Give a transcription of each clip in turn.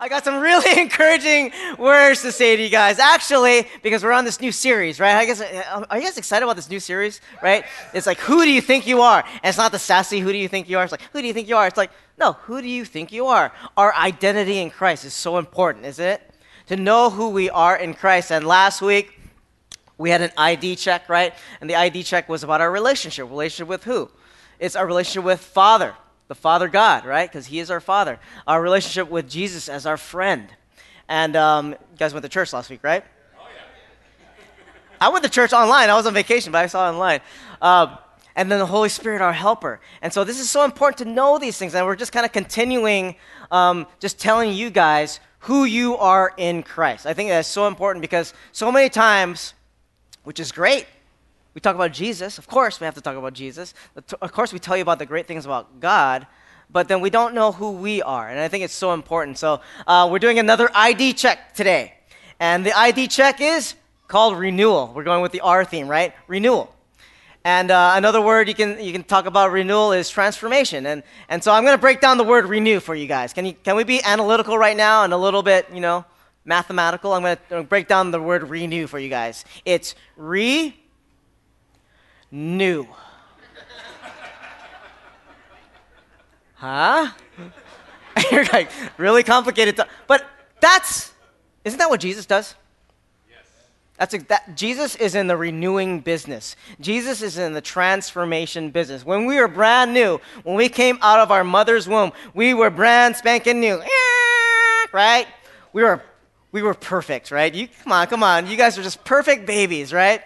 I got some really encouraging words to say to you guys. Actually, because we're on this new series, right? I guess uh, are you guys excited about this new series, right? It's like who do you think you are? And it's not the sassy who do you think you are. It's like who do you think you are? It's like no, who do you think you are? Our identity in Christ is so important, isn't it? To know who we are in Christ. And last week we had an ID check, right? And the ID check was about our relationship. Relationship with who? It's our relationship with Father the Father God, right? Because He is our Father. Our relationship with Jesus as our friend. And um, you guys went to church last week, right? Oh, yeah. I went to church online. I was on vacation, but I saw online. Um, and then the Holy Spirit, our helper. And so this is so important to know these things. And we're just kind of continuing, um, just telling you guys who you are in Christ. I think that's so important because so many times, which is great, we talk about Jesus. Of course, we have to talk about Jesus. Of course, we tell you about the great things about God, but then we don't know who we are. And I think it's so important. So uh, we're doing another ID check today. And the ID check is called renewal. We're going with the R theme, right? Renewal. And uh, another word you can, you can talk about renewal is transformation. And, and so I'm going to break down the word renew for you guys. Can, you, can we be analytical right now and a little bit, you know, mathematical? I'm going to break down the word renew for you guys. It's re new. huh? You're like, really complicated. To, but that's, isn't that what Jesus does? Yes. That's a, that, Jesus is in the renewing business. Jesus is in the transformation business. When we were brand new, when we came out of our mother's womb, we were brand spanking new, right? We were, we were perfect, right? You come on, come on. You guys are just perfect babies, right?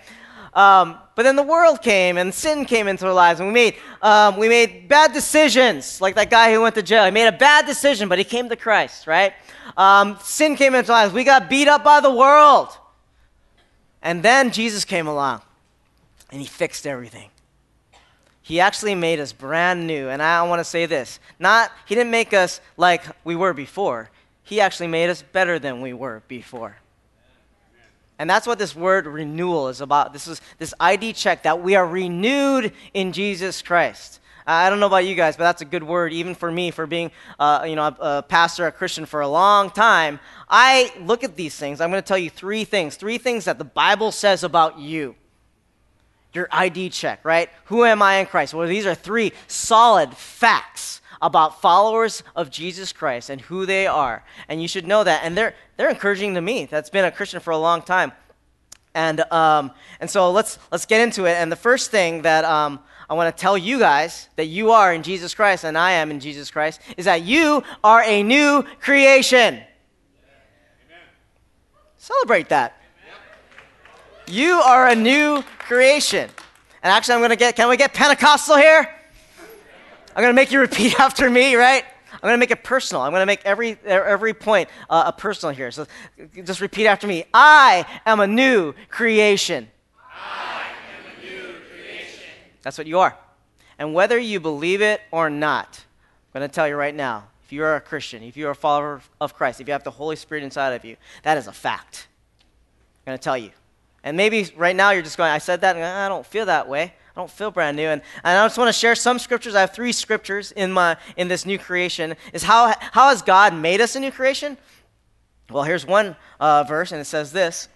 Um, but then the world came and sin came into our lives, and we made, um, we made bad decisions, like that guy who went to jail. He made a bad decision, but he came to Christ, right? Um, sin came into our lives. We got beat up by the world. And then Jesus came along, and he fixed everything. He actually made us brand new. And I want to say this not, he didn't make us like we were before, he actually made us better than we were before. And that's what this word renewal is about. This is this ID check that we are renewed in Jesus Christ. I don't know about you guys, but that's a good word, even for me, for being, uh, you know, a, a, pastor, a Christian for a long time. I look at these things. I'm going to tell you three things, three things that the Bible says about you. Your ID check, right? Who am I in Christ? Well, these are three solid facts about followers of Jesus Christ and who they are. And you should know that. And they're, they're encouraging to me that's been a Christian for a long time. And, um, and so let's, let's get into it. And the first thing that um, I want to tell you guys that you are in Jesus Christ and I am in Jesus Christ is that you are a new creation. Amen. Celebrate that. Amen. You are a new creation. And actually, I'm going to get, can we get Pentecostal here? I'm going to make you repeat after me, right? I'm going to make it personal. I'm going to make every, every point uh, a personal here. So just repeat after me. I am a new creation. I am a new creation. That's what you are. And whether you believe it or not, I'm going to tell you right now if you are a Christian, if you are a follower of Christ, if you have the Holy Spirit inside of you, that is a fact. I'm going to tell you. And maybe right now you're just going, I said that, and I don't feel that way. I don't feel brand new. And, and I just want to share some scriptures. I have three scriptures in, my, in this new creation. Is how, how has God made us a new creation? Well, here's one uh, verse, and it says this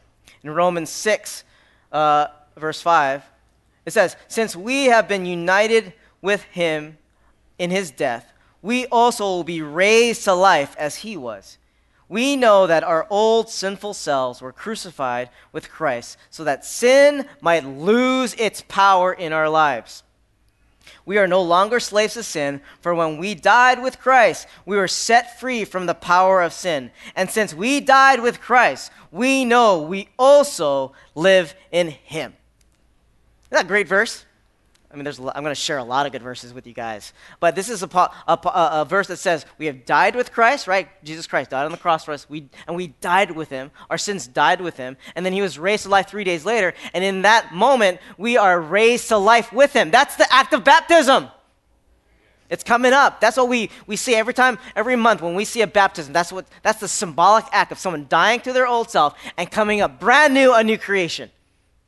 in Romans 6, uh, verse 5. It says, Since we have been united with him in his death, we also will be raised to life as he was we know that our old sinful selves were crucified with Christ so that sin might lose its power in our lives. We are no longer slaves to sin, for when we died with Christ, we were set free from the power of sin. And since we died with Christ, we know we also live in Him. Isn't that great verse? I mean, there's, I'm going to share a lot of good verses with you guys. But this is a, a, a, verse that says, We have died with Christ, right? Jesus Christ died on the cross for us, we, and we died with him. Our sins died with him. And then he was raised to life three days later. And in that moment, we are raised to life with him. That's the act of baptism. It's coming up. That's what we, we see every time, every month when we see a baptism. That's, what, that's the symbolic act of someone dying to their old self and coming up brand new, a new creation.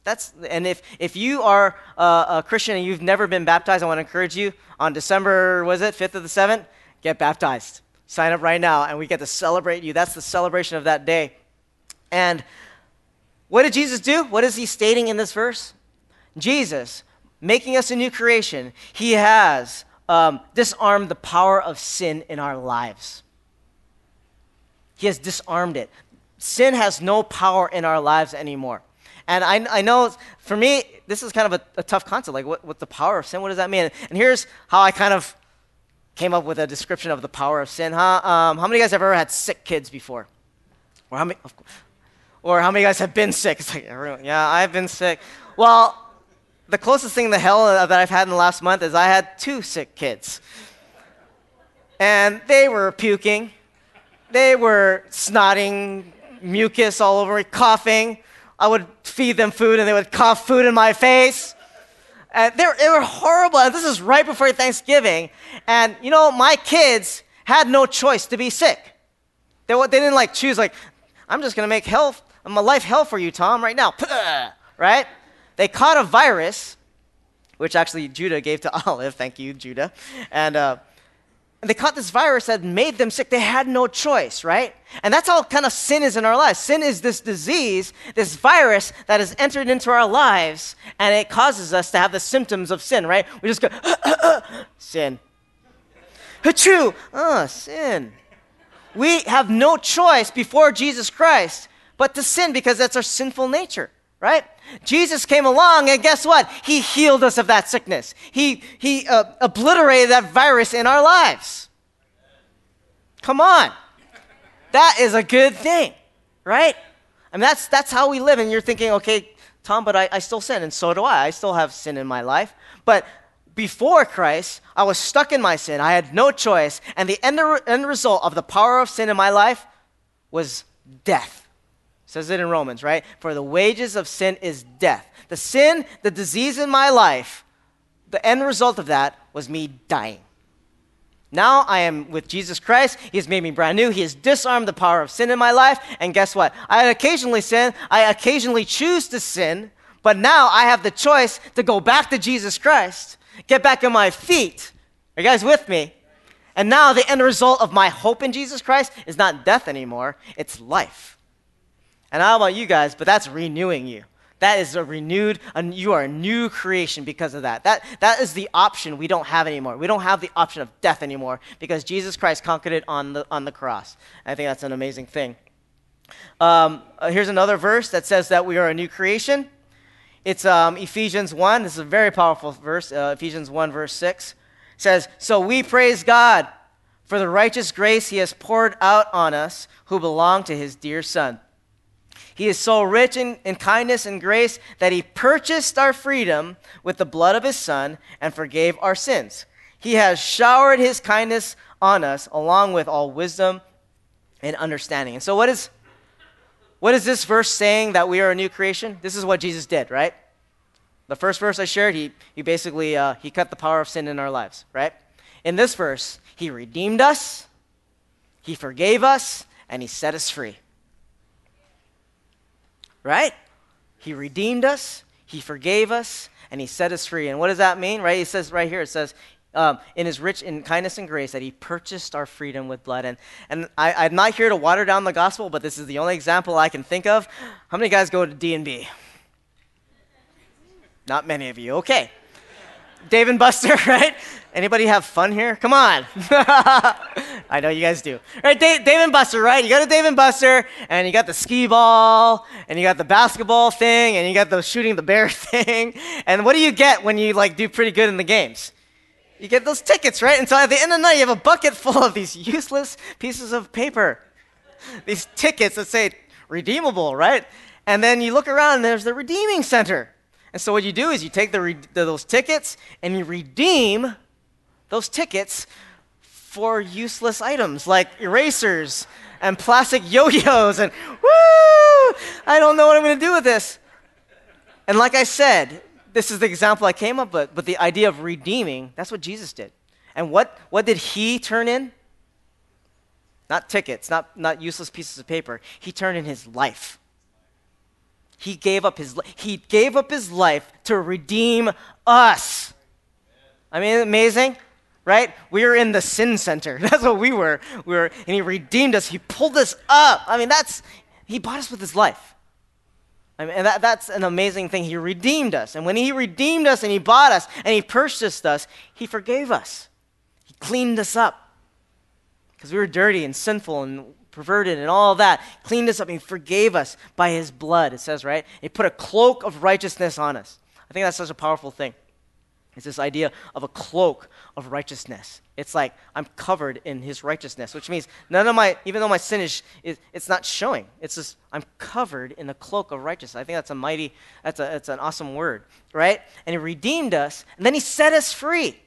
That's, and if, if you are a, a Christian and you've never been baptized, I want to encourage you on December, was it, 5th of the 7th? Get baptized. Sign up right now, and we get to celebrate you. That's the celebration of that day. And what did Jesus do? What is he stating in this verse? Jesus, making us a new creation, he has um, disarmed the power of sin in our lives. He has disarmed it. Sin has no power in our lives anymore. And I, I know for me, this is kind of a, a tough concept. Like, what, what's the power of sin? What does that mean? And here's how I kind of came up with a description of the power of sin. Huh? Um, how many of you guys have ever had sick kids before? Or how many, or how many of you guys have been sick? It's like, everyone, yeah, I've been sick. Well, the closest thing to hell that I've had in the last month is I had two sick kids. And they were puking, they were snotting mucus all over me, coughing. I would feed them food and they would cough food in my face. And they were, they were horrible. And this is right before Thanksgiving. And, you know, my kids had no choice to be sick. They, they didn't like choose, like, I'm just going to make health, my life hell for you, Tom, right now. Right? They caught a virus, which actually Judah gave to Olive. Thank you, Judah. And, uh, and they caught this virus that made them sick. They had no choice, right? And that's how kind of sin is in our lives. Sin is this disease, this virus that has entered into our lives, and it causes us to have the symptoms of sin, right? We just go, uh, uh, uh, sin. True, uh, sin. We have no choice before Jesus Christ but to sin because that's our sinful nature, right? Jesus came along, and guess what? He healed us of that sickness. He, he uh, obliterated that virus in our lives. Come on. That is a good thing, right? I mean, that's, that's how we live. And you're thinking, okay, Tom, but I, I still sin, and so do I. I still have sin in my life. But before Christ, I was stuck in my sin. I had no choice. And the end, end result of the power of sin in my life was death says it in Romans, right? For the wages of sin is death. The sin, the disease in my life, the end result of that was me dying. Now I am with Jesus Christ. He has made me brand new. He has disarmed the power of sin in my life. And guess what? I occasionally sin. I occasionally choose to sin. But now I have the choice to go back to Jesus Christ, get back on my feet. Are you guys with me? And now the end result of my hope in Jesus Christ is not death anymore, it's life. And I don't know about you guys, but that's renewing you. That is a renewed, and you are a new creation because of that. That, that is the option we don't have anymore. We don't have the option of death anymore because Jesus Christ conquered it on the, on the cross. I think that's an amazing thing. Um, uh, here's another verse that says that we are a new creation. It's um, Ephesians 1. This is a very powerful verse. Uh, Ephesians 1, verse 6 it says, So we praise God for the righteous grace he has poured out on us who belong to his dear Son. He is so rich in, in kindness and grace that he purchased our freedom with the blood of his Son and forgave our sins. He has showered his kindness on us along with all wisdom and understanding. And so, what is, what is this verse saying that we are a new creation? This is what Jesus did, right? The first verse I shared, he, he basically uh, he cut the power of sin in our lives, right? In this verse, he redeemed us, he forgave us, and he set us free right? He redeemed us, He forgave us, and He set us free. And what does that mean, right? It says right here, it says, um, in his rich in kindness and grace that he purchased our freedom with blood. And, and I, am not here to water down the gospel, but this is the only example I can think of. How many guys go to D&B? Not many of you. Okay. Dave and Buster, right? Anybody have fun here? Come on. I know you guys do. Right, Dave, Dave, and Buster, right? You go to Dave and Buster, and you got the skee ball, and you got the basketball thing, and you got the shooting the bear thing. And what do you get when you like do pretty good in the games? You get those tickets, right? And so at the end of the night, you have a bucket full of these useless pieces of paper, these tickets that say redeemable, right? And then you look around, and there's the redeeming center. And so what you do is you take the, re- those tickets and you redeem those tickets for useless items like erasers and plastic yo-yos and woo! I don't know what I'm going to do with this. And like I said, this is the example I came up with, but the idea of redeeming, that's what Jesus did. And what, what did he turn in? Not tickets, not, not useless pieces of paper. He turned in his life. He gave up his he gave up his life to redeem us. I mean, amazing, right? We were in the sin center. That's what we were. We were, and He redeemed us. He pulled us up. I mean, that's He bought us with His life. I mean, and that, that's an amazing thing. He redeemed us, and when He redeemed us and He bought us and He purchased us, He forgave us. He cleaned us up because we were dirty and sinful and perverted and all that. Cleaned us up and He forgave us by His blood. It says, right? He put a cloak of righteousness on us. I think that's such a powerful thing. It's this idea of a cloak of righteousness. It's like I'm covered in his righteousness, which means none of my, even though my sin is, it's not showing. It's just I'm covered in a cloak of righteousness. I think that's a mighty, that's, a, that's an awesome word, right? And he redeemed us, and then he set us free,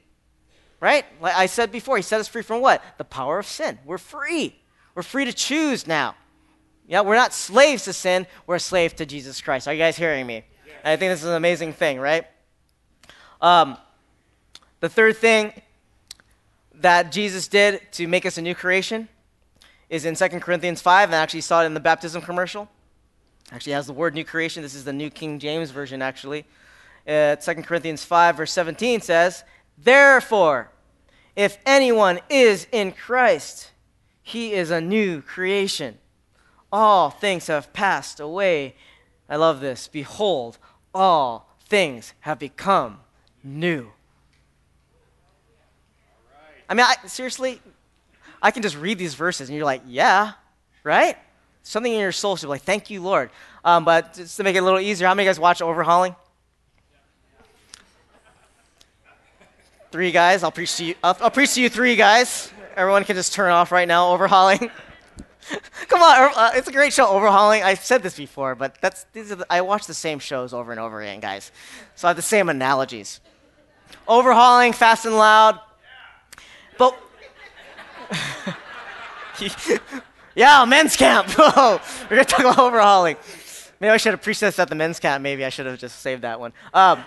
right? Like I said before, he set us free from what? The power of sin. We're free. We're free to choose now. Yeah, we're not slaves to sin, we're a slave to Jesus Christ. Are you guys hearing me? I think this is an amazing thing, right? Um, the third thing that Jesus did to make us a new creation is in 2 Corinthians 5, and I actually saw it in the baptism commercial. Actually, has the word new creation. This is the New King James Version, actually. Uh, 2 Corinthians 5, verse 17 says, Therefore, if anyone is in Christ, he is a new creation. All things have passed away. I love this. Behold, all things have become new. I mean, I, seriously, I can just read these verses and you're like, yeah, right? Something in your soul should be like, thank you, Lord. Um, but just to make it a little easier, how many guys watch Overhauling? Three guys. I'll preach to you. I'll, I'll preach to you three guys. Everyone can just turn off right now. Overhauling. Come on, uh, it's a great show. Overhauling. I've said this before, but that's these are the, I watch the same shows over and over again, guys. So I have the same analogies. Overhauling, fast and loud. But yeah, men's camp. We're gonna talk about overhauling. Maybe I should have preached this at the men's camp. Maybe I should have just saved that one. Um,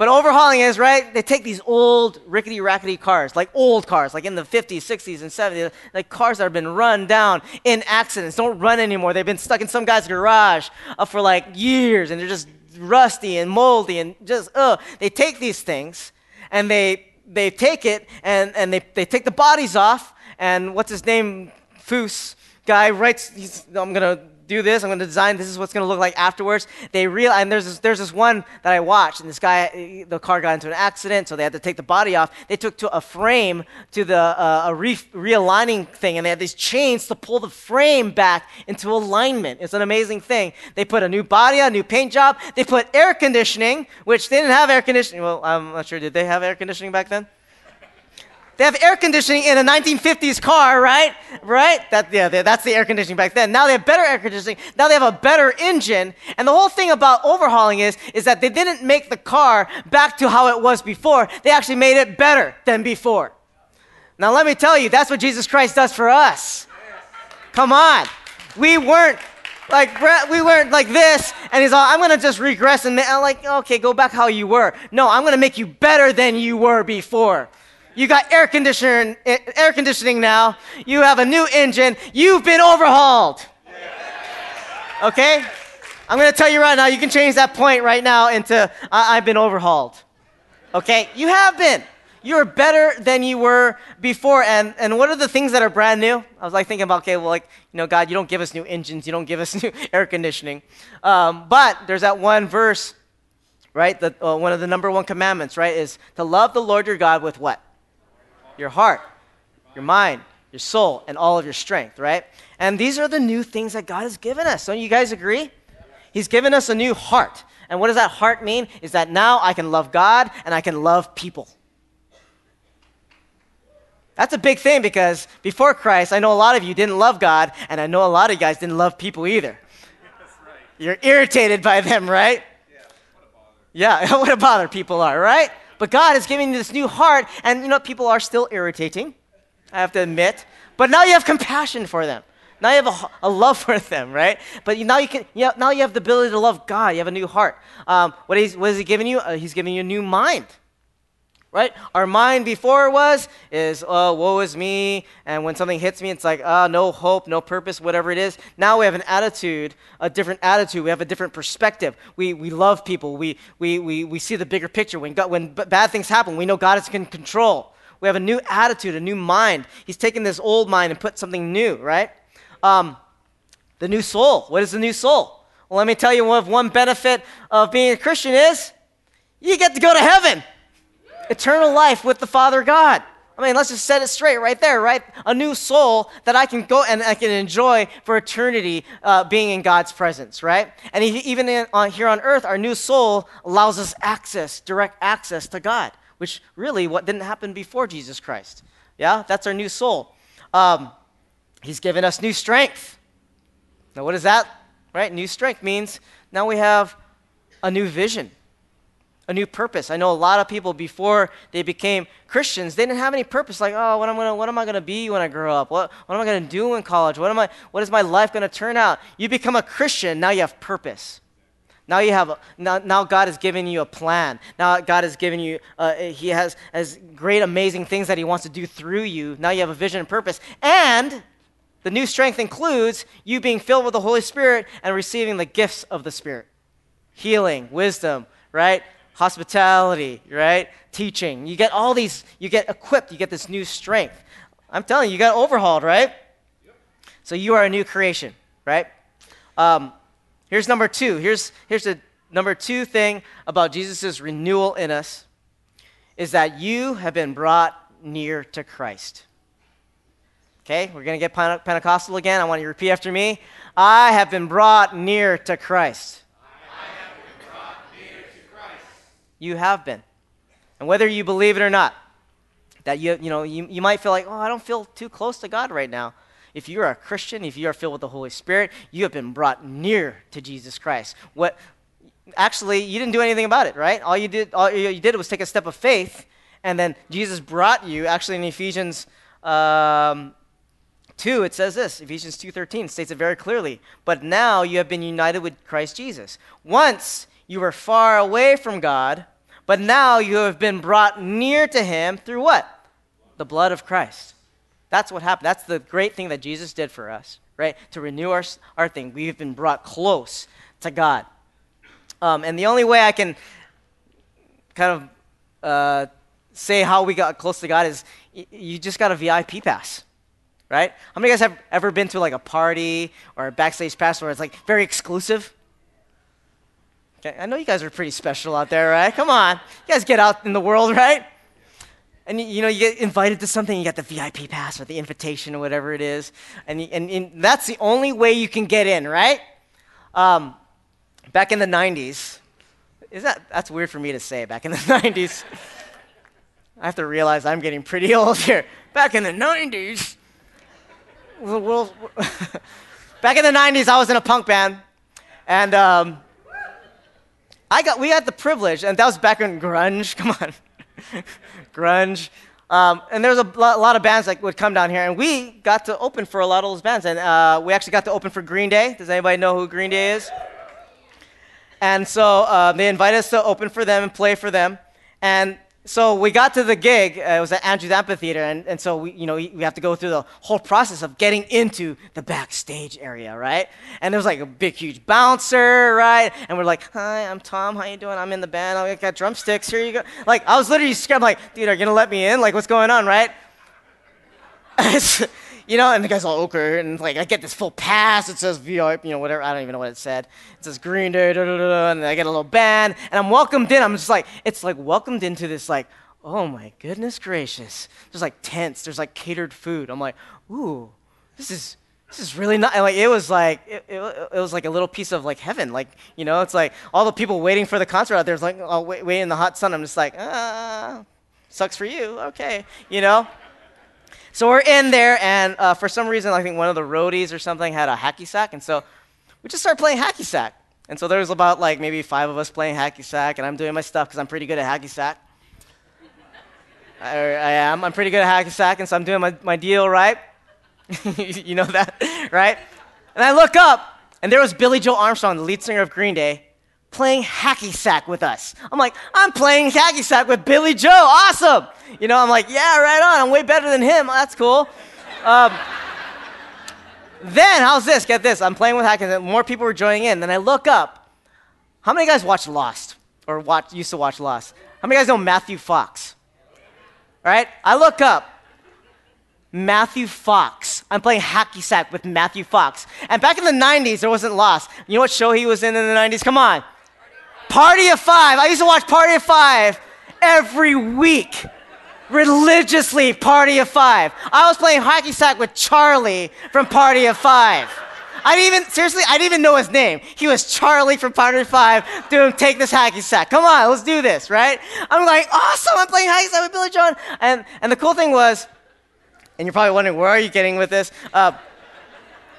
but overhauling is, right? They take these old, rickety, rackety cars, like old cars, like in the 50s, 60s, and 70s, like cars that have been run down in accidents, don't run anymore. They've been stuck in some guy's garage uh, for like years, and they're just rusty and moldy and just, ugh. They take these things and they, they take it and, and they, they take the bodies off, and what's his name? Foose guy writes, I'm going to do this. I'm going to design. This is what's going to look like afterwards. They real and there's this, there's this one that I watched, and this guy, the car got into an accident, so they had to take the body off. They took to a frame to the uh, a re- realigning thing, and they had these chains to pull the frame back into alignment. It's an amazing thing. They put a new body, a new paint job. They put air conditioning, which they didn't have air conditioning. Well, I'm not sure. Did they have air conditioning back then? They have air conditioning in a 1950s car, right? Right? That, yeah, that's the air conditioning back then. Now they have better air conditioning. Now they have a better engine. And the whole thing about overhauling is, is that they didn't make the car back to how it was before. They actually made it better than before. Now let me tell you, that's what Jesus Christ does for us. Come on. We weren't like we weren't like this and he's all i'm gonna just regress and i'm like okay go back how you were no i'm gonna make you better than you were before you got air conditioning, air conditioning now. You have a new engine. You've been overhauled. Okay? I'm going to tell you right now, you can change that point right now into I- have been overhauled. Okay? You have been. You're better than you were before. And, and what are the things that are brand new? I was like thinking about, okay, well, like, you know, God, you don't give us new engines, you don't give us new air conditioning. Um, but there's that one verse, right? The, uh, one of the number one commandments, right, is to love the Lord your God with what? Your heart, your mind, your soul, and all of your strength, right? And these are the new things that God has given us. Don't you guys agree? He's given us a new heart. And what does that heart mean? Is that now I can love God and I can love people. That's a big thing because before Christ, I know a lot of you didn't love God, and I know a lot of you guys didn't love people either. You're irritated by them, right? Yeah, what a. Yeah, what a bother people are, right? But God is giving you this new heart, and you know, people are still irritating, I have to admit. But now you have compassion for them. Now you have a, a love for them, right? But you, now you can. You now you have the ability to love God. You have a new heart. Um, what, is, what is He giving you? Uh, he's giving you a new mind right? Our mind before was is oh woe is me, and when something hits me, it's like ah oh, no hope, no purpose, whatever it is. Now we have an attitude, a different attitude. We have a different perspective. We we love people. We we we, we see the bigger picture. When God, when b- bad things happen, we know God is in control. We have a new attitude, a new mind. He's taken this old mind and put something new, right? Um, the new soul. What is the new soul? Well, let me tell you what one benefit of being a Christian is you get to go to heaven, eternal life with the Father God. I mean, let's just set it straight right there, right? A new soul that I can go and I can enjoy for eternity uh, being in God's presence, right? And even in, on, here on earth, our new soul allows us access, direct access to God, which really what didn't happen before Jesus Christ. Yeah, that's our new soul. Um, he's given us new strength. Now, what is that? Right? New strength means now we have a new vision a new purpose. I know a lot of people before they became Christians, they didn't have any purpose. Like, oh, what am, gonna, what am I going to be when I grow up? What, what am I going to do in college? What, am I, what is my life going to turn out? You become a Christian, now you have purpose. Now you have, now, now God has given you a plan. Now God has given you, uh, He has, has great, amazing things that He wants to do through you. Now you have a vision and purpose. And the new strength includes you being filled with the Holy Spirit and receiving the gifts of the Spirit healing, wisdom, right? Hospitality, right? Teaching. You get all these, you get equipped, you get this new strength. I'm telling you, you got overhauled, right? Yep. So you are a new creation, right? Um, here's number two. Here's, here's the number two thing about Jesus' renewal in us is that you have been brought near to Christ. Okay, we're going to get Pentecostal again. I want you to repeat after me. I have been brought near to Christ. You have been. And whether you believe it or not, that you, you know, you, you might feel like, oh, I don't feel too close to God right now. If you are a Christian, if you are filled with the Holy Spirit, you have been brought near to Jesus Christ. What actually you didn't do anything about it, right? All you did, all you did was take a step of faith, and then Jesus brought you. Actually, in Ephesians um, two, it says this. Ephesians two thirteen states it very clearly. But now you have been united with Christ Jesus. Once you were far away from God, but now you have been brought near to him through what? The blood of Christ. That's what happened. That's the great thing that Jesus did for us, right? To renew our, our thing. We've been brought close to God. Um, and the only way I can kind of uh, say how we got close to God is y- you just got a VIP pass, right? How many of you guys have ever been to like a party or a backstage pass where it's like very exclusive? Okay, I know you guys are pretty special out there, right? Come on. You guys get out in the world, right? And you know, you get invited to something, you got the VIP pass or the invitation or whatever it is. And, and, and that's the only way you can get in, right? Um, back in the 90s, is that, that's weird for me to say, back in the 90s. I have to realize I'm getting pretty old here. Back in the 90s, well, back in the 90s, I was in a punk band. And um, I got, we had the privilege, and that was back in grunge. Come on, grunge. Um, and there was a lot of bands that would come down here, and we got to open for a lot of those bands. And uh, we actually got to open for Green Day. Does anybody know who Green Day is? And so uh, they invited us to open for them and play for them. And so we got to the gig. Uh, it was at Andrews Amphitheater, and, and so we, you know, we have to go through the whole process of getting into the backstage area, right? And there was like a big, huge bouncer, right? And we're like, "Hi, I'm Tom. How you doing? I'm in the band. I got drumsticks. Here you go." Like I was literally scared. I'm like, "Dude, are you gonna let me in? Like, what's going on, right?" you know, and the guy's all okay, and like I get this full pass. It says VIP, you know, whatever. I don't even know what it said. It says Green Day, da, da, da, and I get a little band, and I'm welcomed in. I'm just like, it's like welcomed into this like, oh my goodness gracious. There's like tents. There's like catered food. I'm like, ooh, this is this is really not like it was like it, it, it, was like a little piece of like heaven like you know it's like all the people waiting for the concert out there's like oh, wait, wait in the hot sun i'm just like ah sucks for you okay you know so we're in there, and uh, for some reason, I think one of the roadies or something had a hacky sack, and so we just started playing hacky sack. And so there was about like maybe five of us playing hacky sack, and I'm doing my stuff because I'm pretty good at hacky sack. I, I, am. I'm pretty good at hacky sack, and so I'm doing my, my deal right. you know that, right? And I look up, and there was Billie Joe Armstrong, the lead singer of Green Day, playing hacky sack with us. I'm like, I'm playing hacky sack with Billie Joe. Awesome. You know, I'm like, yeah, right on. I'm way better than him. That's cool. Um, then, how's this? Get this. I'm playing with hacky sack. More people were joining in. Then I look up. How many guys watch Lost or watch, used to watch Lost? How many guys know Matthew Fox? All right? I look up. Matthew Fox. I'm playing hacky sack with Matthew Fox. And back in the 90s, there wasn't Lost. You know what show he was in in the 90s? Come on. Party of Five. I used to watch Party of Five every week. Religiously, Party of Five. I was playing hacky sack with Charlie from Party of Five. I didn't even, seriously, I didn't even know his name. He was Charlie from Party of Five doing Take This Hacky Sack. Come on, let's do this, right? I'm like, awesome, I'm playing hacky sack with Billie Joe. And, and the cool thing was, and you're probably wondering, where are you getting with this? Uh,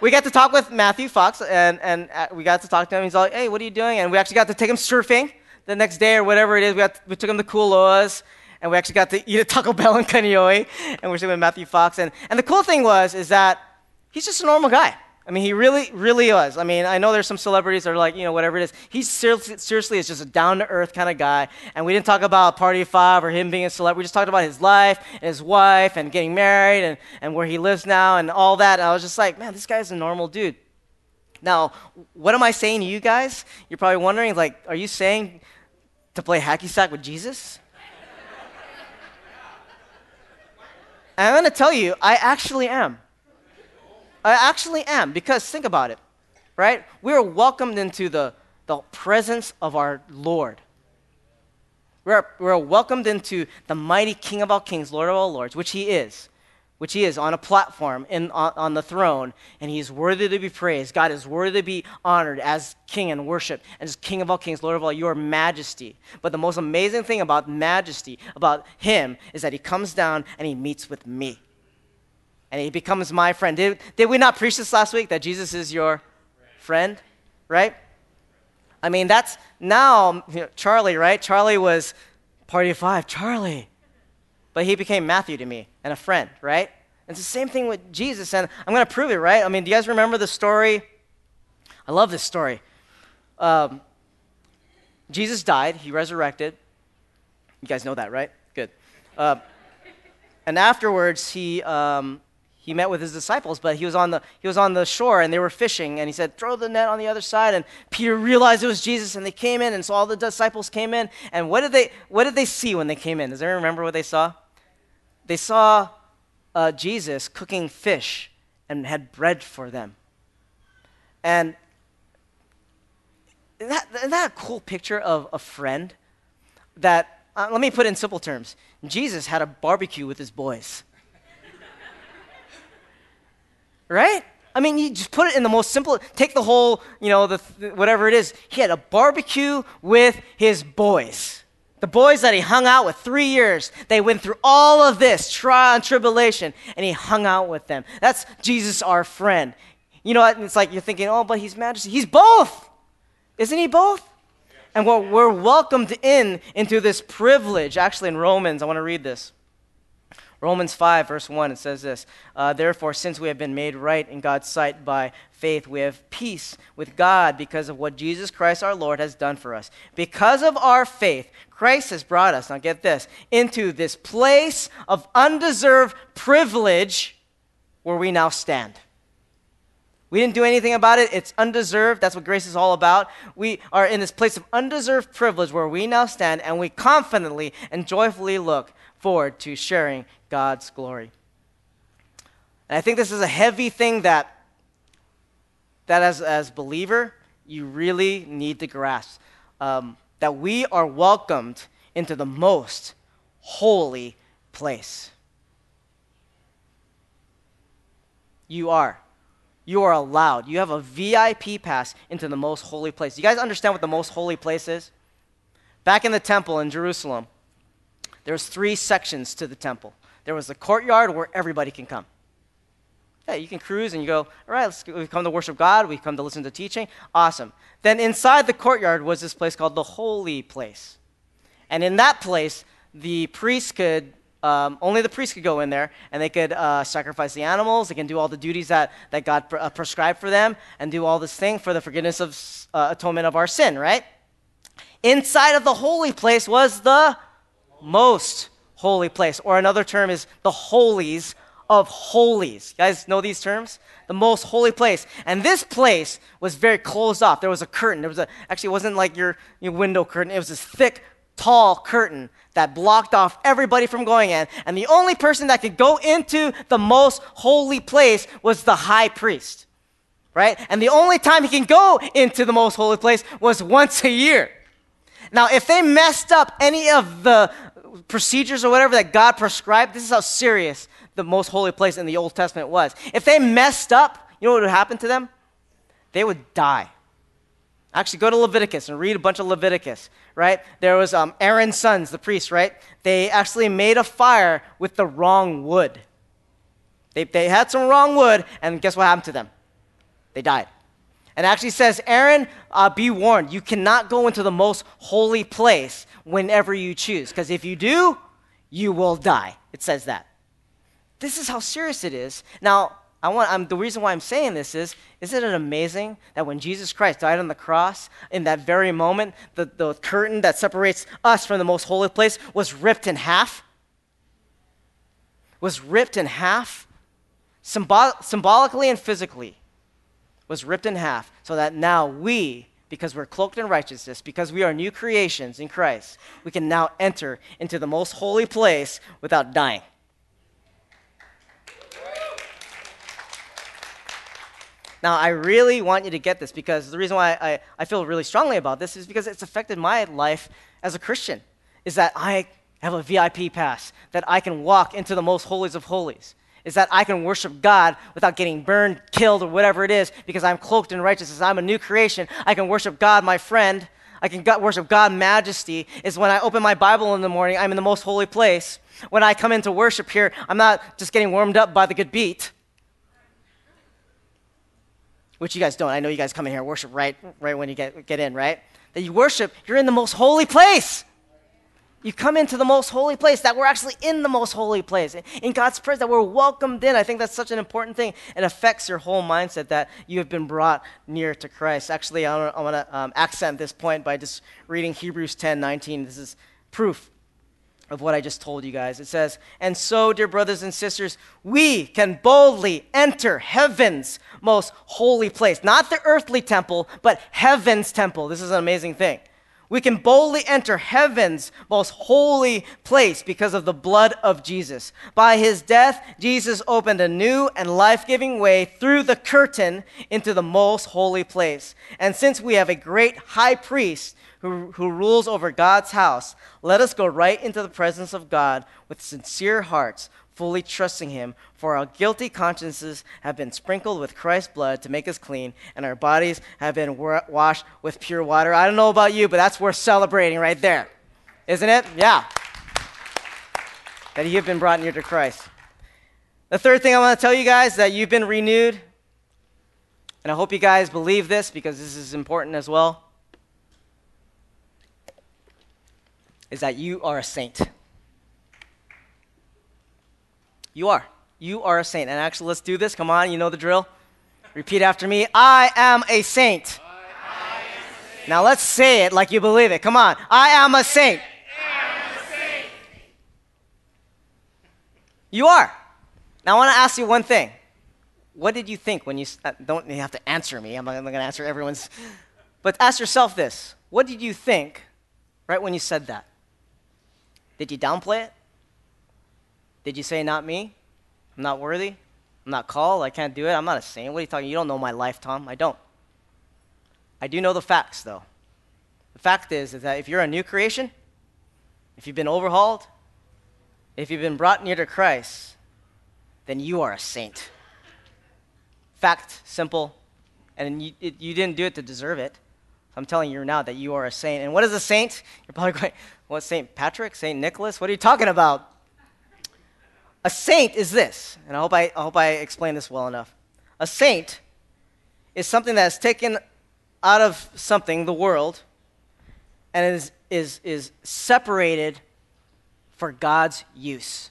we got to talk with Matthew Fox, and, and uh, we got to talk to him. He's like, hey, what are you doing? And we actually got to take him surfing the next day or whatever it is. We, got to, we took him to Kualoa's, and we actually got to eat a Taco Bell in Kaneohe, and we're sitting with Matthew Fox. And, and the cool thing was, is that he's just a normal guy. I mean, he really, really was. I mean, I know there's some celebrities that are like, you know, whatever it is. He seriously, seriously is just a down to earth kind of guy. And we didn't talk about Party Five or him being a celebrity. We just talked about his life and his wife and getting married and, and where he lives now and all that. And I was just like, man, this guy's a normal dude. Now, what am I saying to you guys? You're probably wondering, like, are you saying to play hacky sack with Jesus? I'm going to tell you, I actually am. I actually am, because think about it, right? We are welcomed into the, the presence of our Lord. We're, we're welcomed into the mighty King of all kings, Lord of all lords, which he is, which he is on a platform in, on, on the throne, and he is worthy to be praised. God is worthy to be honored as king and worshiped, and as King of all kings, Lord of all, your majesty. But the most amazing thing about majesty, about him, is that he comes down and he meets with me and he becomes my friend. Did, did we not preach this last week that Jesus is your friend, right? I mean, that's now you know, Charlie, right? Charlie was party five, Charlie. But he became Matthew to me and a friend, right? It's the same thing with Jesus, and I'm going to prove it, right? I mean, do you guys remember the story? I love this story. Um, Jesus died, he resurrected. You guys know that, right? Good. Uh, and afterwards, he, um, he met with his disciples, but he was on the he was on the shore and they were fishing, and he said, "Throw the net on the other side." And Peter realized it was Jesus, and they came in, and so all the disciples came in. And what did they what did they see when they came in? Does anyone remember what they saw? They saw uh, Jesus cooking fish and had bread for them. And isn't that, isn't that a cool picture of a friend? That uh, let me put in simple terms. Jesus had a barbecue with his boys right? I mean, you just put it in the most simple, take the whole, you know, the, whatever it is. He had a barbecue with his boys. The boys that he hung out with three years, they went through all of this trial and tribulation, and he hung out with them. That's Jesus, our friend. You know? It's like you're thinking, oh, but he's majesty. He's both. Isn't he both? And we're, we're welcomed in into this privilege. Actually, in Romans, I want to read this. Romans 5, verse 1, it says this uh, Therefore, since we have been made right in God's sight by faith, we have peace with God because of what Jesus Christ our Lord has done for us. Because of our faith, Christ has brought us, now get this, into this place of undeserved privilege where we now stand. We didn't do anything about it. It's undeserved. That's what grace is all about. We are in this place of undeserved privilege where we now stand and we confidently and joyfully look forward to sharing God's glory. And I think this is a heavy thing that, that as, as believer, you really need to grasp. Um, that we are welcomed into the most holy place. You are. You are allowed. You have a VIP pass into the most holy place. You guys understand what the most holy place is? Back in the temple in Jerusalem, there's three sections to the temple. There was the courtyard where everybody can come. Yeah, you can cruise and you go, all right, let's, we've come to worship God, we've come to listen to teaching. Awesome. Then inside the courtyard was this place called the holy place. And in that place, the priests could, um, only the priests could go in there and they could uh, sacrifice the animals, they can do all the duties that, that God uh, prescribed for them and do all this thing for the forgiveness of uh, atonement of our sin, right? Inside of the holy place was the most holy place. Or another term is the holies of holies. You guys know these terms? The most holy place. And this place was very closed off. There was a curtain. There was a actually it wasn't like your, your window curtain. It was this thick, tall curtain that blocked off everybody from going in. And the only person that could go into the most holy place was the high priest, right? And the only time he can go into the most holy place was once a year. Now, if they messed up any of the procedures or whatever that God prescribed, this is how serious the most holy place in the Old Testament was. If they messed up, you know what would happen to them? They would die. Actually, go to Leviticus and read a bunch of Leviticus, right? There was um, Aaron's sons, the priests, right? They actually made a fire with the wrong wood. They, they had some wrong wood, and guess what happened to them? They died. And actually says, Aaron, uh, be warned, you cannot go into the most holy place whenever you choose, because if you do, you will die. It says that. This is how serious it is. Now, I want, I'm, the reason why I'm saying this is, isn't it amazing that when Jesus Christ died on the cross, in that very moment, the, the curtain that separates us from the most holy place was ripped in half? Was ripped in half? Symbol- symbolically and physically, was ripped in half, so that now we, because we're cloaked in righteousness, because we are new creations in Christ, we can now enter into the most holy place without dying. Now, I really want you to get this because the reason why I, I feel really strongly about this is because it's affected my life as a Christian, is that I have a VIP pass, that I can walk into the most holies of holies, is that I can worship God without getting burned, killed, or whatever it is because I'm cloaked in righteousness. I'm a new creation. I can worship God, my friend. I can worship God majesty is when I open my Bible in the morning, I'm in the most holy place. When I come into worship here, I'm not just getting warmed up by the good beat which you guys don't. I know you guys come in here worship right, right when you get, get in, right? That you worship, you're in the most holy place. You come into the most holy place, that we're actually in the most holy place, in God's presence, that we're welcomed in. I think that's such an important thing. It affects your whole mindset that you have been brought near to Christ. Actually, I want to um, accent this point by just reading Hebrews 10 19. This is proof of what I just told you guys. It says, And so, dear brothers and sisters, we can boldly enter heaven's most holy place. Not the earthly temple, but heaven's temple. This is an amazing thing. We can boldly enter heaven's most holy place because of the blood of Jesus. By his death, Jesus opened a new and life giving way through the curtain into the most holy place. And since we have a great high priest, who, who rules over God's house, let us go right into the presence of God with sincere hearts, fully trusting Him. For our guilty consciences have been sprinkled with Christ's blood to make us clean, and our bodies have been wa- washed with pure water. I don't know about you, but that's worth celebrating right there. Isn't it? Yeah. That you've been brought near to Christ. The third thing I want to tell you guys that you've been renewed. And I hope you guys believe this because this is important as well. is that you are a saint. You are. You are a saint. And actually, let's do this. Come on, you know the drill. Repeat after me I am a saint. Now let's say it like you believe it. Come on. I am a saint. You are. Now I want to ask you one thing. What did you think when you uh, don't you have to answer me? I'm not, not going to answer everyone's. But ask yourself this. What did you think right when you said that? Did you downplay it? Did you say, not me? I'm not worthy? I'm not called? I can't do it? I'm not a saint. What are you talking? You don't know my life, Tom. I don't. I do know the facts, though. The fact is, is that if you're a new creation, if you've been overhauled, if you've been brought near to Christ, then you are a saint. Fact, simple, and you, it, you didn't do it to deserve it. I'm telling you now that you are a saint. And what is a saint? You're probably going, what, St. Patrick? St. Nicholas? What are you talking about? A saint is this, and I hope I, I hope I explain this well enough. A saint is something that is taken out of something, the world, and is, is, is separated for God's use.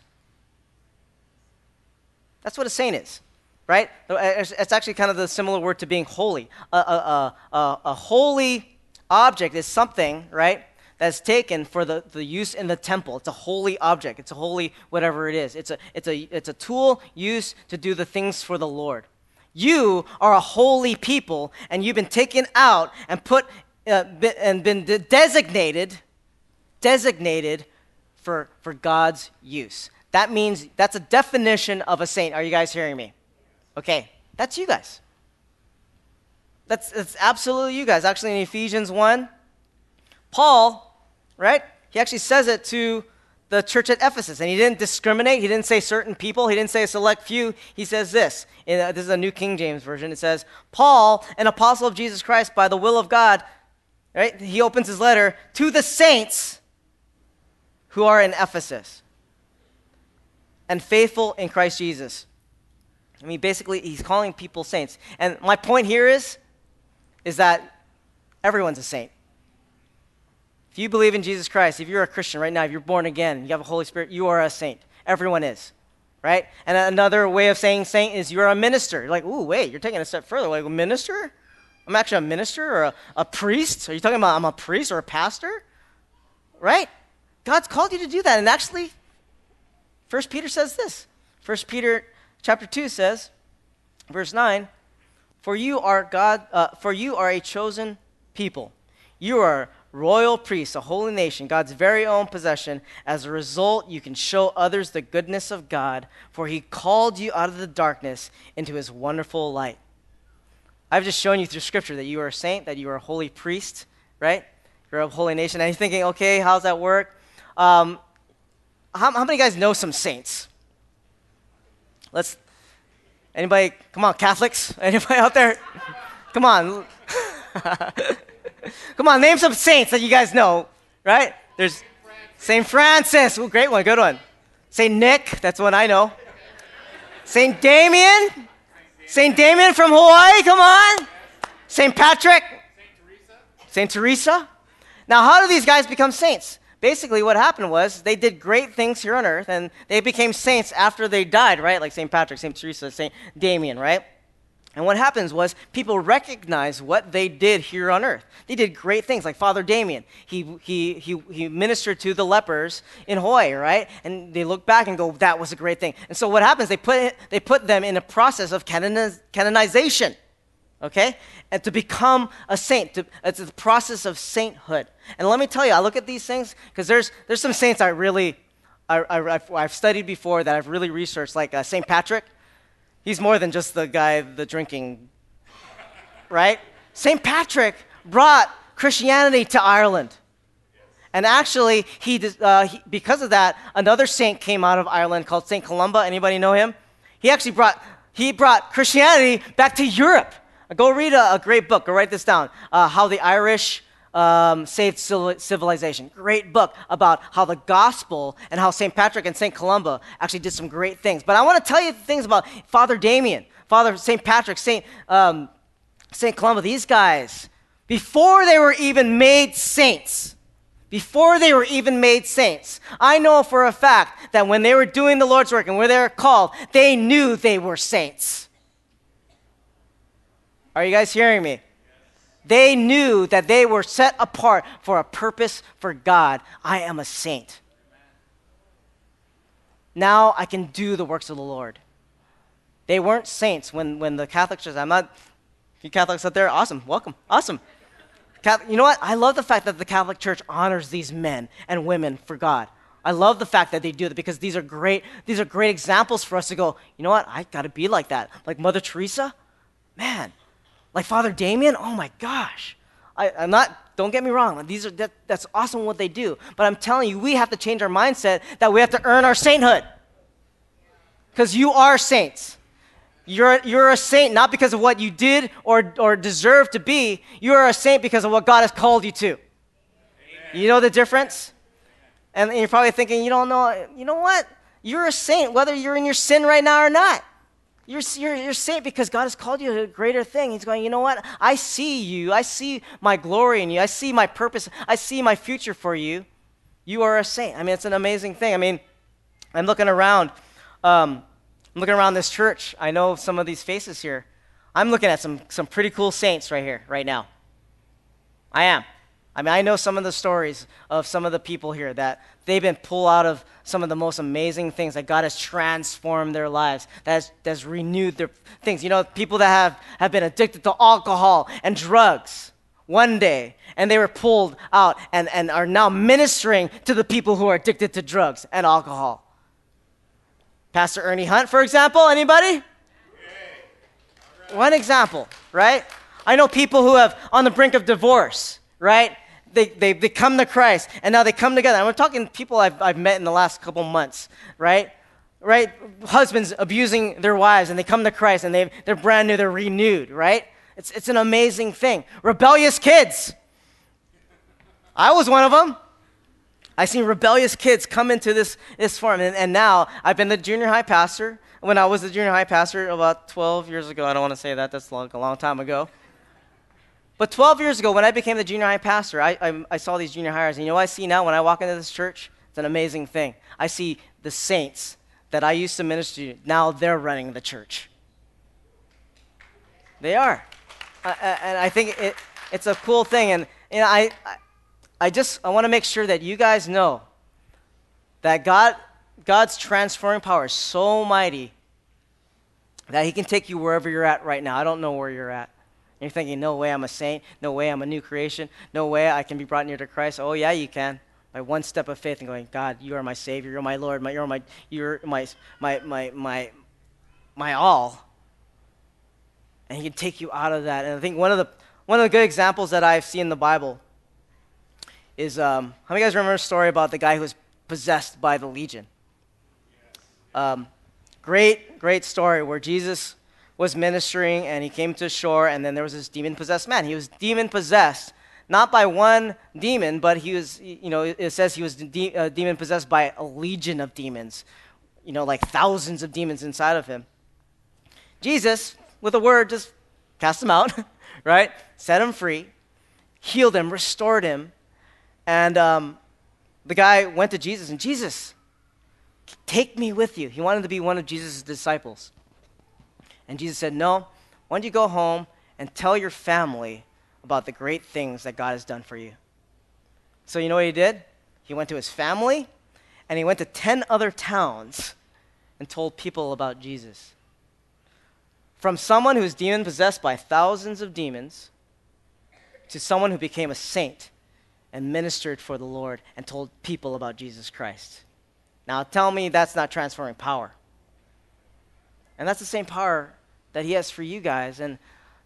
That's what a saint is right? It's actually kind of the similar word to being holy. A, a, a, a holy object is something, right, that's taken for the, the use in the temple. It's a holy object. It's a holy whatever it is. It's a, it's, a, it's a tool used to do the things for the Lord. You are a holy people, and you've been taken out and put uh, and been designated designated for, for God's use. That means that's a definition of a saint. Are you guys hearing me? Okay, that's you guys. That's, that's absolutely you guys. Actually, in Ephesians 1, Paul, right? He actually says it to the church at Ephesus, and he didn't discriminate. He didn't say certain people. He didn't say a select few. He says this. Uh, this is a New King James version. It says, Paul, an apostle of Jesus Christ by the will of God, right? He opens his letter to the saints who are in Ephesus and faithful in Christ Jesus. I mean, basically, he's calling people saints. And my point here is, is that everyone's a saint. If you believe in Jesus Christ, if you're a Christian right now, if you're born again, you have a Holy Spirit, you are a saint. Everyone is, right? And another way of saying saint is you're a minister. You're like, ooh, wait, you're taking a step further. Like, a minister? I'm actually a minister or a, a priest? Are you talking about I'm a priest or a pastor? Right? God's called you to do that. And actually, First Peter says this. First Peter chapter 2 says, verse 9, for you are God, uh, for you are a chosen people. You are royal priests, a holy nation, God's very own possession. As a result, you can show others the goodness of God, for he called you out of the darkness into his wonderful light. I've just shown you through scripture that you are a saint, that you are a holy priest, right? You're a holy nation. And you're thinking, okay, how's that work? Um, how, how many guys know some saints? Let's, anybody, come on, Catholics? Anybody out there? Come on. Come on, name some saints that you guys know, right? There's St. Francis. Ooh, great one, good one. St. Nick, that's one I know. St. Damien. St. Damien from Hawaii, come on. St. Patrick. Saint Teresa. St. Teresa. Now, how do these guys become saints? Basically, what happened was they did great things here on earth and they became saints after they died, right? Like St. Patrick, St. Teresa, St. Damien, right? And what happens was people recognize what they did here on earth. They did great things, like Father Damien. He, he, he, he ministered to the lepers in Hawaii, right? And they look back and go, that was a great thing. And so what happens, they put, they put them in a process of canoniz- canonization, okay? And to become a saint. To, it's a process of sainthood. And let me tell you, I look at these things, because there's, there's some saints I really, I, I, I've studied before that I've really researched, like uh, St. Patrick. He's more than just the guy, the drinking, right? St. Patrick brought Christianity to Ireland. And actually, he, uh, he, because of that, another saint came out of Ireland called Saint Columba. Anybody know him? He actually brought, he brought Christianity back to Europe. Go read a, a great book. Go write this down. Uh, How the Irish um, Saved Civilization. Great book about how the gospel and how St. Patrick and St. Columba actually did some great things. But I want to tell you things about Father Damien, Father St. Patrick, St. Um, St. Columba. These guys, before they were even made saints, before they were even made saints, I know for a fact that when they were doing the Lord's work and when they were called, they knew they were saints. Are you guys hearing me? They knew that they were set apart for a purpose for God. I am a saint. Now I can do the works of the Lord. They weren't saints when, when the Catholic Church, I'm not, you Catholics out there, awesome, welcome, awesome. You know what? I love the fact that the Catholic Church honors these men and women for God. I love the fact that they do that because these are great, these are great examples for us to go, you know what? I gotta be like that. Like Mother Teresa, man, like Father Damien, oh my gosh. I, am not, don't get me wrong, these are, that, that's awesome what they do. But I'm telling you, we have to change our mindset that we have to earn our sainthood. Because you are saints. You're, you're a saint not because of what you did or, or deserve to be. You are a saint because of what God has called you to. Amen. You know the difference? And you're probably thinking, you don't know, you know what? You're a saint whether you're in your sin right now or not. You're, you're, you're saint because God has called you to a greater thing. He's going, you know what? I see you. I see my glory in you. I see my purpose. I see my future for you. You are a saint. I mean, it's an amazing thing. I mean, I'm looking around. Um, I'm looking around this church. I know some of these faces here. I'm looking at some, some pretty cool saints right here, right now. I am. I mean, I know some of the stories of some of the people here that they've been pulled out of some of the most amazing things that God has transformed their lives, that has, that has renewed their things. You know, people that have, have been addicted to alcohol and drugs. one day and they were pulled out and, and are now ministering to the people who are addicted to drugs and alcohol. Pastor Ernie Hunt, for example, anybody? One example, right? I know people who have on the brink of divorce, right? They, they, they come to Christ and now they come together. And we're talking people I've, I've met in the last couple months, right? Right? Husbands abusing their wives and they come to Christ and they they're brand new, they're renewed, right? It's, it's an amazing thing. Rebellious kids. I was one of them. I seen rebellious kids come into this, this forum, and, and now I've been the junior high pastor. When I was the junior high pastor about 12 years ago, I don't want to say that, that's long, a long time ago. But 12 years ago, when I became the junior high pastor, I, I, I saw these junior hires. And you know I see now when I walk into this church? It's an amazing thing. I see the saints that I used to minister to, now they're running the church. They are. And I think it, it's a cool thing. And I, I I just I want to make sure that you guys know that God God's transforming power is so mighty that he can take you wherever you're at right now. I don't know where you're at. You're thinking, no way I'm a saint, no way I'm a new creation, no way I can be brought near to Christ. Oh yeah, you can. By one step of faith and going, God, you are my Savior, you're my Lord, my, you're my you're my my my my my all. And he can take you out of that. And I think one of the one of the good examples that I've seen in the Bible is um, how many guys remember a story about the guy who was possessed by the legion? Um, great, great story where Jesus was ministering and he came to shore, and then there was this demon possessed man. He was demon possessed, not by one demon, but he was, you know, it says he was de- uh, demon possessed by a legion of demons, you know, like thousands of demons inside of him. Jesus, with a word, just cast him out, right? Set him free, healed him, restored him, and um, the guy went to Jesus, and Jesus, take me with you. He wanted to be one of Jesus' disciples. And Jesus said, No, why don't you go home and tell your family about the great things that God has done for you? So, you know what he did? He went to his family, and he went to 10 other towns and told people about Jesus. From someone who was demon possessed by thousands of demons to someone who became a saint and ministered for the Lord and told people about Jesus Christ. Now, tell me that's not transforming power. And that's the same power that He has for you guys. And,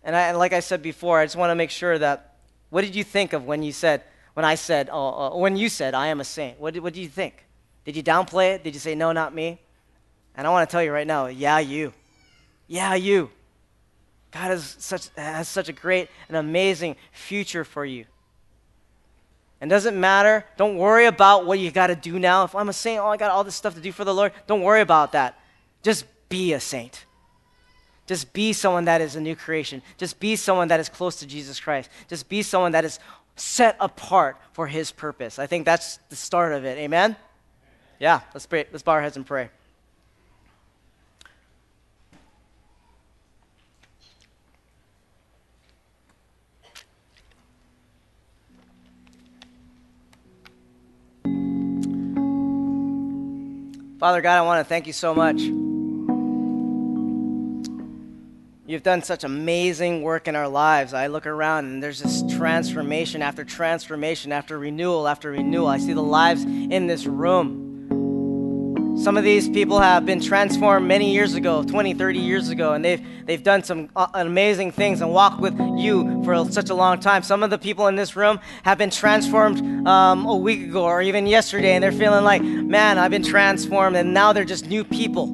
and, I, and like I said before, I just want to make sure that what did you think of when you said, when I said, oh, uh, when you said, I am a saint? What did, what did you think? Did you downplay it? Did you say, no, not me? And I want to tell you right now, yeah, you. Yeah, you. God has such, has such a great and amazing future for you. And doesn't matter. Don't worry about what you got to do now. If I'm a saint, oh, I got all this stuff to do for the Lord. Don't worry about that. Just be a saint. Just be someone that is a new creation. Just be someone that is close to Jesus Christ. Just be someone that is set apart for his purpose. I think that's the start of it. Amen? Yeah, let's pray. Let's bow our heads and pray. Father God, I want to thank you so much. You've done such amazing work in our lives. I look around and there's this transformation after transformation, after renewal after renewal. I see the lives in this room. Some of these people have been transformed many years ago, 20, 30 years ago, and they've, they've done some uh, amazing things and walked with you for such a long time. Some of the people in this room have been transformed um, a week ago or even yesterday, and they're feeling like, man, I've been transformed, and now they're just new people.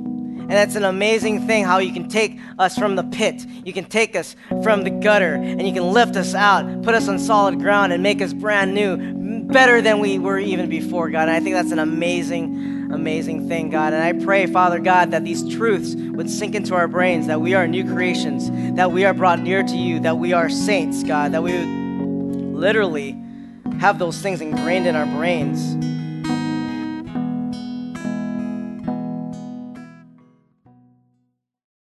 And it's an amazing thing how you can take us from the pit. You can take us from the gutter and you can lift us out, put us on solid ground, and make us brand new, better than we were even before, God. And I think that's an amazing amazing thing, God. And I pray, Father God, that these truths would sink into our brains, that we are new creations, that we are brought near to you, that we are saints, God, that we would literally have those things ingrained in our brains